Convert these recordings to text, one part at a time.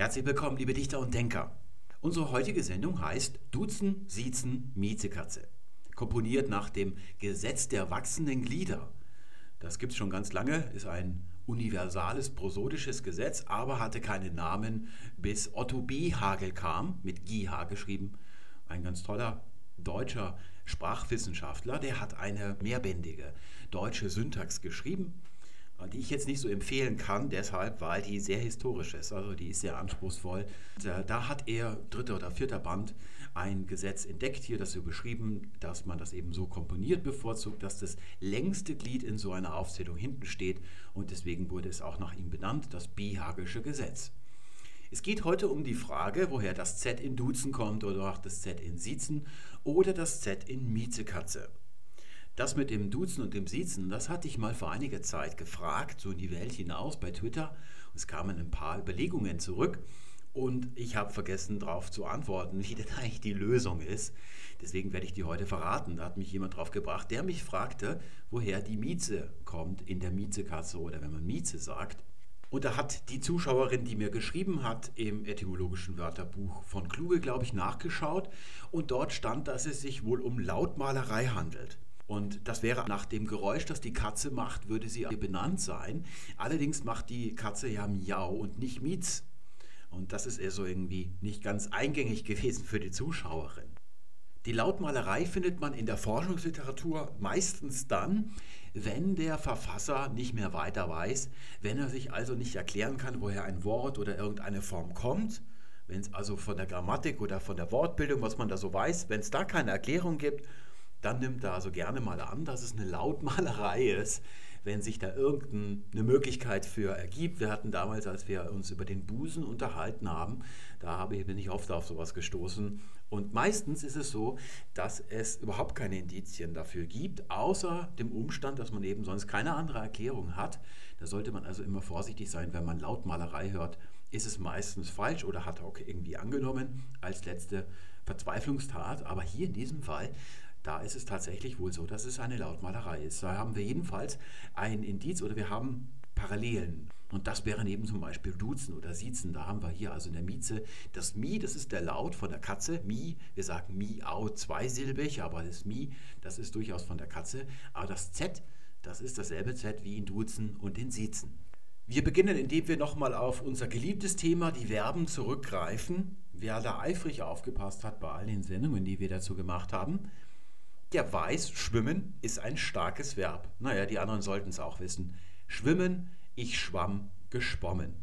Herzlich willkommen, liebe Dichter und Denker. Unsere heutige Sendung heißt Duzen, Siezen, Miezekatze. Komponiert nach dem Gesetz der wachsenden Glieder. Das gibt es schon ganz lange, ist ein universales prosodisches Gesetz, aber hatte keinen Namen, bis Otto B. Hagel kam, mit GH geschrieben. Ein ganz toller deutscher Sprachwissenschaftler, der hat eine mehrbändige deutsche Syntax geschrieben die ich jetzt nicht so empfehlen kann, deshalb, weil die sehr historisch ist, also die ist sehr anspruchsvoll. Da hat er, dritter oder vierter Band, ein Gesetz entdeckt, hier das so beschrieben, dass man das eben so komponiert bevorzugt, dass das längste Glied in so einer Aufzählung hinten steht und deswegen wurde es auch nach ihm benannt, das Bihagische Gesetz. Es geht heute um die Frage, woher das Z in Duzen kommt oder auch das Z in Siezen oder das Z in Miezekatze. Das mit dem Duzen und dem Siezen, das hatte ich mal vor einiger Zeit gefragt, so in die Welt hinaus bei Twitter. Es kamen ein paar Überlegungen zurück und ich habe vergessen darauf zu antworten, wie denn eigentlich die Lösung ist. Deswegen werde ich die heute verraten. Da hat mich jemand drauf gebracht, der mich fragte, woher die Mieze kommt in der Miezekasse oder wenn man Mieze sagt. Und da hat die Zuschauerin, die mir geschrieben hat, im etymologischen Wörterbuch von Kluge, glaube ich, nachgeschaut. Und dort stand, dass es sich wohl um Lautmalerei handelt. Und das wäre nach dem Geräusch, das die Katze macht, würde sie benannt sein. Allerdings macht die Katze ja Miau und nicht Mietz. Und das ist eher so irgendwie nicht ganz eingängig gewesen für die Zuschauerin. Die Lautmalerei findet man in der Forschungsliteratur meistens dann, wenn der Verfasser nicht mehr weiter weiß, wenn er sich also nicht erklären kann, woher ein Wort oder irgendeine Form kommt, wenn es also von der Grammatik oder von der Wortbildung, was man da so weiß, wenn es da keine Erklärung gibt dann nimmt er also gerne mal an, dass es eine Lautmalerei ist, wenn sich da irgendeine Möglichkeit für ergibt. Wir hatten damals, als wir uns über den Busen unterhalten haben, da bin ich oft auf sowas gestoßen. Und meistens ist es so, dass es überhaupt keine Indizien dafür gibt, außer dem Umstand, dass man eben sonst keine andere Erklärung hat. Da sollte man also immer vorsichtig sein, wenn man Lautmalerei hört, ist es meistens falsch oder hat auch irgendwie angenommen als letzte Verzweiflungstat. Aber hier in diesem Fall da ist es tatsächlich wohl so, dass es eine Lautmalerei ist. Da haben wir jedenfalls ein Indiz oder wir haben Parallelen. Und das wären eben zum Beispiel Duzen oder Siezen. Da haben wir hier also in der Mieze das Mi, das ist der Laut von der Katze. Mi, wir sagen Miau zweisilbig, aber das Mi, das ist durchaus von der Katze. Aber das Z, das ist dasselbe Z wie in Duzen und in Siezen. Wir beginnen, indem wir nochmal auf unser geliebtes Thema, die Verben, zurückgreifen. Wer da eifrig aufgepasst hat bei all den Sendungen, die wir dazu gemacht haben, der weiß, schwimmen ist ein starkes Verb. Naja, die anderen sollten es auch wissen. Schwimmen, ich schwamm, geschwommen.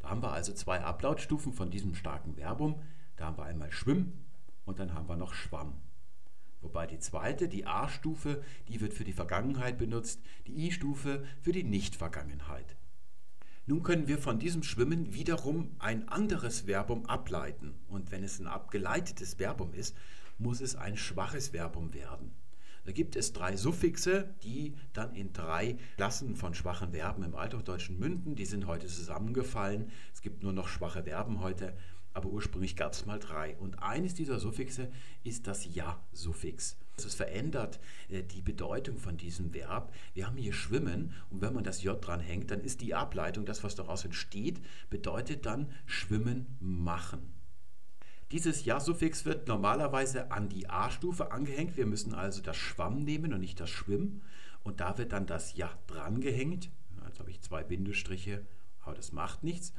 Da haben wir also zwei Ablautstufen von diesem starken Verbum. Da haben wir einmal schwimm und dann haben wir noch schwamm. Wobei die zweite, die A-Stufe, die wird für die Vergangenheit benutzt, die I-Stufe für die Nicht-Vergangenheit. Nun können wir von diesem Schwimmen wiederum ein anderes Verbum ableiten. Und wenn es ein abgeleitetes Verbum ist, muss es ein schwaches Verbum werden. Da gibt es drei Suffixe, die dann in drei Klassen von schwachen Verben im Althochdeutschen münden. Die sind heute zusammengefallen. Es gibt nur noch schwache Verben heute, aber ursprünglich gab es mal drei. Und eines dieser Suffixe ist das Ja-Suffix. Es verändert äh, die Bedeutung von diesem Verb. Wir haben hier schwimmen und wenn man das J dran hängt, dann ist die Ableitung, das was daraus entsteht, bedeutet dann schwimmen machen. Dieses Ja-Suffix wird normalerweise an die A-Stufe angehängt. Wir müssen also das Schwamm nehmen und nicht das Schwimm. Und da wird dann das Ja drangehängt. Jetzt habe ich zwei Bindestriche, aber das macht nichts.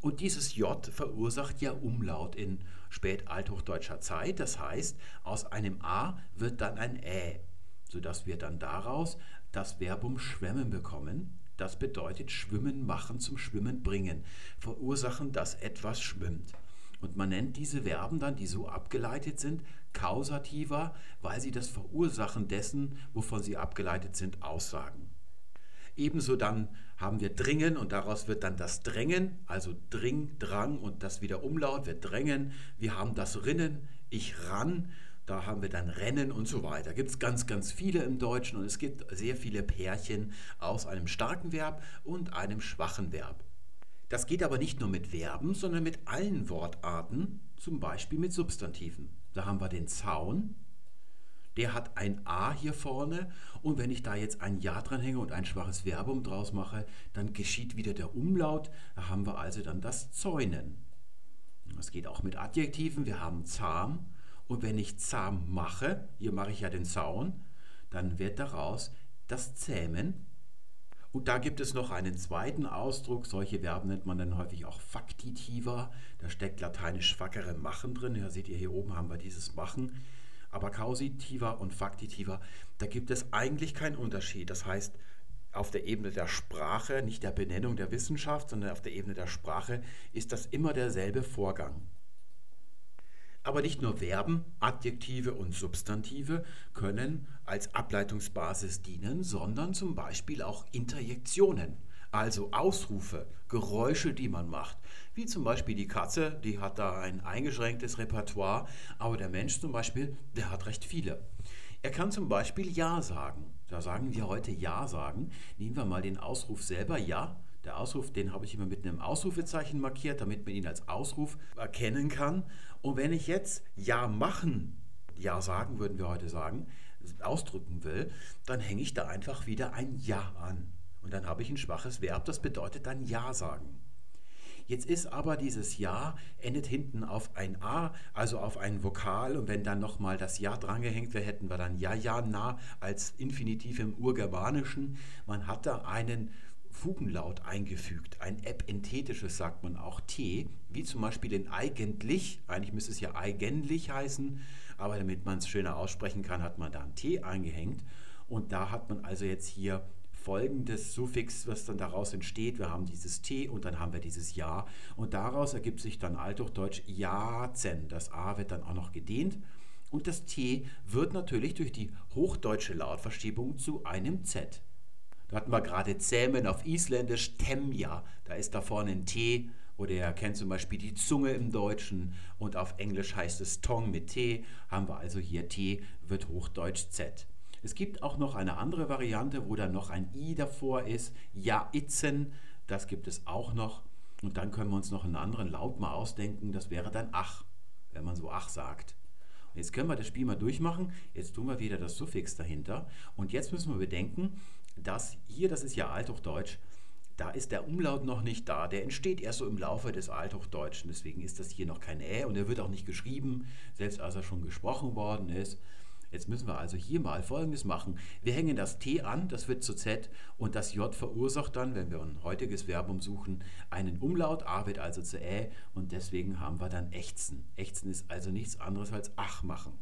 Und dieses J verursacht ja Umlaut in spätalthochdeutscher Zeit. Das heißt, aus einem A wird dann ein Ä, sodass wir dann daraus das Verbum schwemmen bekommen. Das bedeutet schwimmen machen zum Schwimmen bringen, verursachen, dass etwas schwimmt. Und man nennt diese Verben dann, die so abgeleitet sind, kausativer, weil sie das Verursachen dessen, wovon sie abgeleitet sind, aussagen. Ebenso dann haben wir dringen und daraus wird dann das drängen, also dring, drang und das wieder Umlaut wird drängen. Wir haben das rinnen, ich ran, da haben wir dann rennen und so weiter. Gibt es ganz, ganz viele im Deutschen und es gibt sehr viele Pärchen aus einem starken Verb und einem schwachen Verb. Das geht aber nicht nur mit Verben, sondern mit allen Wortarten, zum Beispiel mit Substantiven. Da haben wir den Zaun, der hat ein A hier vorne und wenn ich da jetzt ein Ja dranhänge und ein schwaches Verbum draus mache, dann geschieht wieder der Umlaut. Da haben wir also dann das Zäunen. Es geht auch mit Adjektiven. Wir haben zahm. Und wenn ich zahm mache, hier mache ich ja den Zaun, dann wird daraus das Zähmen. Und da gibt es noch einen zweiten Ausdruck. Solche Verben nennt man dann häufig auch Faktitiva. Da steckt lateinisch fackere machen drin. Ja, seht ihr, hier oben haben wir dieses Machen. Aber Kausitiva und Faktitiva, da gibt es eigentlich keinen Unterschied. Das heißt, auf der Ebene der Sprache, nicht der Benennung der Wissenschaft, sondern auf der Ebene der Sprache ist das immer derselbe Vorgang. Aber nicht nur Verben, Adjektive und Substantive können als Ableitungsbasis dienen, sondern zum Beispiel auch Interjektionen, also Ausrufe, Geräusche, die man macht. Wie zum Beispiel die Katze, die hat da ein eingeschränktes Repertoire, aber der Mensch zum Beispiel, der hat recht viele. Er kann zum Beispiel Ja sagen. Da sagen wir heute Ja sagen. Nehmen wir mal den Ausruf selber Ja. Der Ausruf, den habe ich immer mit einem Ausrufezeichen markiert, damit man ihn als Ausruf erkennen kann. Und wenn ich jetzt Ja machen, Ja sagen, würden wir heute sagen, ausdrücken will, dann hänge ich da einfach wieder ein Ja an. Und dann habe ich ein schwaches Verb, das bedeutet dann Ja sagen. Jetzt ist aber dieses Ja endet hinten auf ein A, also auf ein Vokal. Und wenn dann nochmal das Ja drangehängt wäre, hätten wir dann Ja, Ja, Na als Infinitiv im Urgermanischen. Man hat da einen Fugenlaut eingefügt, ein epenthetisches sagt man auch T, wie zum Beispiel in eigentlich, eigentlich müsste es ja eigentlich heißen, aber damit man es schöner aussprechen kann, hat man da ein T eingehängt. Und da hat man also jetzt hier folgendes Suffix, was dann daraus entsteht. Wir haben dieses T und dann haben wir dieses Ja. Und daraus ergibt sich dann Althochdeutsch Jazen. Das A wird dann auch noch gedehnt. Und das T wird natürlich durch die hochdeutsche Lautverschiebung zu einem Z. Da hatten wir gerade Zähmen auf Isländisch, Temja. Da ist da vorne ein T. Oder ihr kennt zum Beispiel die Zunge im Deutschen. Und auf Englisch heißt es Tong mit T. Haben wir also hier T, wird Hochdeutsch Z. Es gibt auch noch eine andere Variante, wo dann noch ein i davor ist. Ja, itzen, das gibt es auch noch. Und dann können wir uns noch einen anderen Laut mal ausdenken. Das wäre dann ach, wenn man so ach sagt. Und jetzt können wir das Spiel mal durchmachen. Jetzt tun wir wieder das Suffix dahinter. Und jetzt müssen wir bedenken, dass hier, das ist ja Althochdeutsch, da ist der Umlaut noch nicht da. Der entsteht erst so im Laufe des Althochdeutschen. Deswegen ist das hier noch kein Ä und er wird auch nicht geschrieben, selbst als er schon gesprochen worden ist. Jetzt müssen wir also hier mal Folgendes machen. Wir hängen das T an, das wird zu Z und das J verursacht dann, wenn wir ein heutiges Verbum suchen, einen Umlaut. A wird also zu Ä und deswegen haben wir dann Ächzen. Ächzen ist also nichts anderes als Ach machen.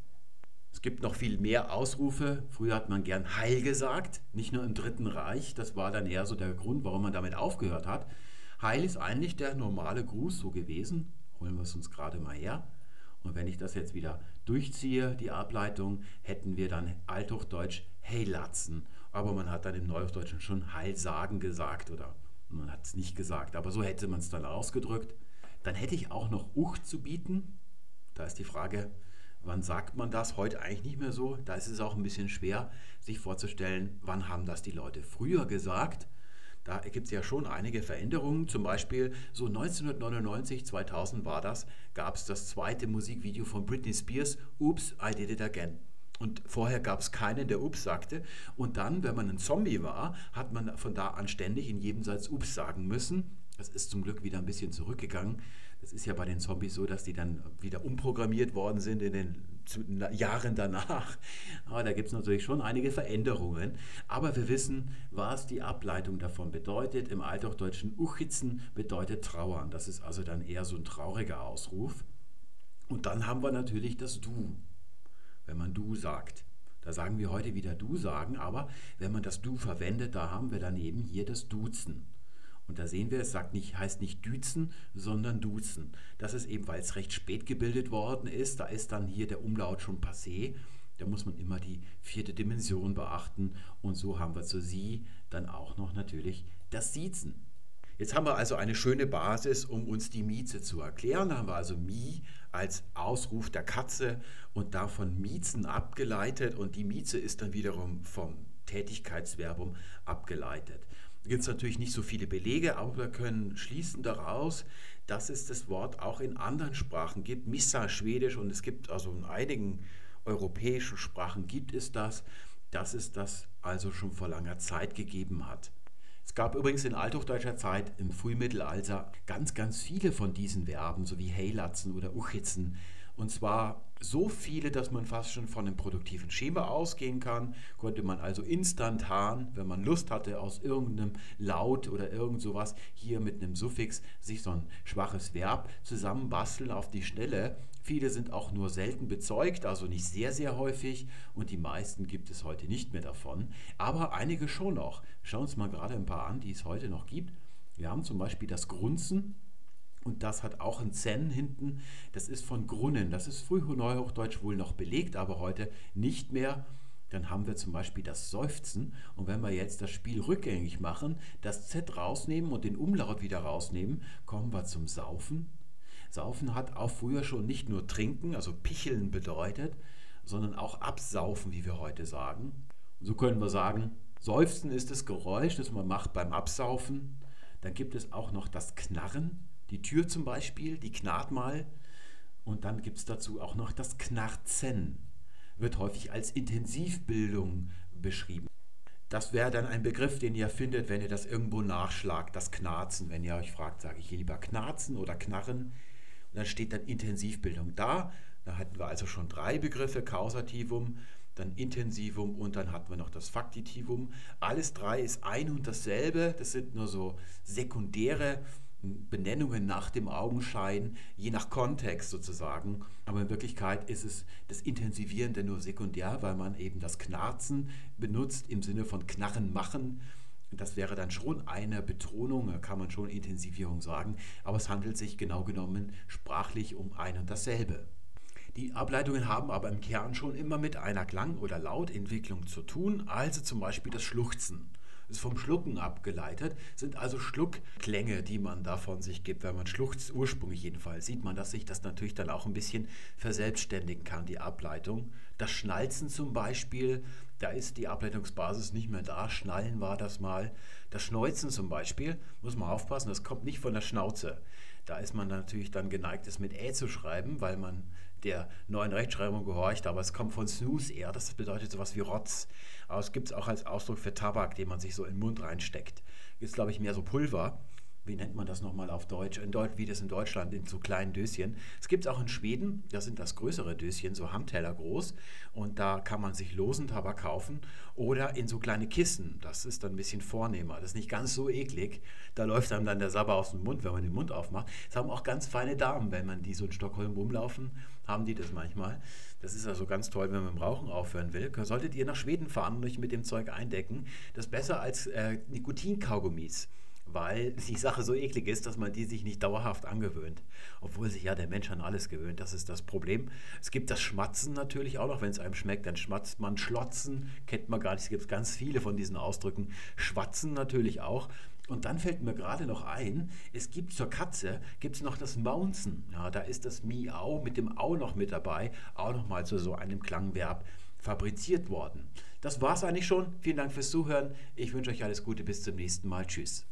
Es gibt noch viel mehr Ausrufe. Früher hat man gern Heil gesagt, nicht nur im Dritten Reich. Das war dann eher so der Grund, warum man damit aufgehört hat. Heil ist eigentlich der normale Gruß so gewesen. Holen wir es uns gerade mal her. Und wenn ich das jetzt wieder durchziehe, die Ableitung, hätten wir dann Althochdeutsch Heilatzen. Aber man hat dann im Neuhochdeutschen schon Heilsagen gesagt oder man hat es nicht gesagt. Aber so hätte man es dann ausgedrückt. Dann hätte ich auch noch Uch zu bieten. Da ist die Frage, wann sagt man das? Heute eigentlich nicht mehr so. Da ist es auch ein bisschen schwer, sich vorzustellen, wann haben das die Leute früher gesagt. Da gibt es ja schon einige Veränderungen. Zum Beispiel so 1999, 2000 war das, gab es das zweite Musikvideo von Britney Spears, Oops, I Did It Again. Und vorher gab es keinen, der Ups sagte. Und dann, wenn man ein Zombie war, hat man von da an ständig in jedem Satz Ups sagen müssen. Das ist zum Glück wieder ein bisschen zurückgegangen. Das ist ja bei den Zombies so, dass die dann wieder umprogrammiert worden sind in den Jahren danach. Aber da gibt es natürlich schon einige Veränderungen. Aber wir wissen, was die Ableitung davon bedeutet. Im Althochdeutschen Uchitzen bedeutet trauern. Das ist also dann eher so ein trauriger Ausruf. Und dann haben wir natürlich das Du, wenn man Du sagt. Da sagen wir heute wieder Du sagen, aber wenn man das Du verwendet, da haben wir daneben hier das Duzen. Und da sehen wir, es sagt nicht, heißt nicht Düzen, sondern Duzen. Das ist eben, weil es recht spät gebildet worden ist. Da ist dann hier der Umlaut schon passé. Da muss man immer die vierte Dimension beachten. Und so haben wir zu Sie dann auch noch natürlich das Siezen. Jetzt haben wir also eine schöne Basis, um uns die Mieze zu erklären. Da haben wir also Mi als Ausruf der Katze und davon Miezen abgeleitet. Und die Mieze ist dann wiederum vom Tätigkeitsverbum abgeleitet. Gibt es natürlich nicht so viele Belege, aber wir können schließen daraus, dass es das Wort auch in anderen Sprachen gibt. Missa, Schwedisch und es gibt also in einigen europäischen Sprachen gibt es das, dass es das also schon vor langer Zeit gegeben hat. Es gab übrigens in althochdeutscher Zeit im Frühmittelalter ganz, ganz viele von diesen Verben, so wie heilatzen oder uchitzen. Und zwar so viele, dass man fast schon von einem produktiven Schema ausgehen kann. Konnte man also instantan, wenn man Lust hatte, aus irgendeinem Laut oder irgend sowas hier mit einem Suffix sich so ein schwaches Verb zusammenbasteln auf die Schnelle. Viele sind auch nur selten bezeugt, also nicht sehr, sehr häufig und die meisten gibt es heute nicht mehr davon, aber einige schon noch. Schauen wir uns mal gerade ein paar an, die es heute noch gibt. Wir haben zum Beispiel das Grunzen und das hat auch ein Zen hinten. Das ist von Grunnen. Das ist früh Neuhochdeutsch wohl noch belegt, aber heute nicht mehr. Dann haben wir zum Beispiel das Seufzen. Und wenn wir jetzt das Spiel rückgängig machen, das Z rausnehmen und den Umlaut wieder rausnehmen, kommen wir zum Saufen. Saufen hat auch früher schon nicht nur trinken, also picheln bedeutet, sondern auch absaufen, wie wir heute sagen. Und so können wir sagen, Seufzen ist das Geräusch, das man macht beim Absaufen. Dann gibt es auch noch das Knarren. Die Tür zum Beispiel, die knarrt mal. Und dann gibt es dazu auch noch das Knarzen. Wird häufig als Intensivbildung beschrieben. Das wäre dann ein Begriff, den ihr findet, wenn ihr das irgendwo nachschlagt, das Knarzen. Wenn ihr euch fragt, sage ich lieber Knarzen oder Knarren. Und dann steht dann Intensivbildung da. Da hatten wir also schon drei Begriffe, Kausativum, dann Intensivum und dann hatten wir noch das Faktitivum. Alles drei ist ein und dasselbe. Das sind nur so sekundäre Benennungen nach dem Augenschein, je nach Kontext sozusagen. Aber in Wirklichkeit ist es das Intensivierende nur sekundär, weil man eben das Knarzen benutzt im Sinne von Knarren machen. Das wäre dann schon eine Betonung, kann man schon Intensivierung sagen, aber es handelt sich genau genommen sprachlich um ein und dasselbe. Die Ableitungen haben aber im Kern schon immer mit einer Klang- oder Lautentwicklung zu tun, also zum Beispiel das Schluchzen ist vom Schlucken abgeleitet, sind also Schluckklänge, die man da von sich gibt. Wenn man schluchzt, ursprünglich jedenfalls, sieht man, dass sich das natürlich dann auch ein bisschen verselbstständigen kann, die Ableitung. Das Schnalzen zum Beispiel, da ist die Ableitungsbasis nicht mehr da. Schnallen war das mal. Das Schneuzen zum Beispiel, muss man aufpassen, das kommt nicht von der Schnauze. Da ist man natürlich dann geneigt, es mit Ä zu schreiben, weil man der neuen Rechtschreibung gehorcht, aber es kommt von Snooze eher, das bedeutet sowas wie Rotz. Aber es gibt es auch als Ausdruck für Tabak, den man sich so in den Mund reinsteckt. Ist, glaube ich, mehr so Pulver wie nennt man das nochmal auf Deutsch, in Deut wie das in Deutschland, in so kleinen Döschen. Es gibt es auch in Schweden, das sind das größere Döschen, so Handteller groß und da kann man sich losen Tabak kaufen oder in so kleine Kissen, das ist dann ein bisschen vornehmer, das ist nicht ganz so eklig, da läuft einem dann der Sabber aus dem Mund, wenn man den Mund aufmacht. Es haben auch ganz feine Damen, wenn man die so in Stockholm rumlaufen, haben die das manchmal. Das ist also ganz toll, wenn man mit dem Rauchen aufhören will. Solltet ihr nach Schweden fahren und euch mit dem Zeug eindecken, das ist besser als äh, Nikotinkaugummis weil die Sache so eklig ist, dass man die sich nicht dauerhaft angewöhnt. Obwohl sich ja der Mensch an alles gewöhnt, das ist das Problem. Es gibt das Schmatzen natürlich auch noch, wenn es einem schmeckt, dann schmatzt man. Schlotzen kennt man gar nicht, es gibt ganz viele von diesen Ausdrücken. Schwatzen natürlich auch. Und dann fällt mir gerade noch ein, es gibt zur Katze gibt noch das Maunzen. Ja, da ist das Miau mit dem Au noch mit dabei, auch noch mal zu so einem Klangverb fabriziert worden. Das war es eigentlich schon. Vielen Dank fürs Zuhören. Ich wünsche euch alles Gute. Bis zum nächsten Mal. Tschüss.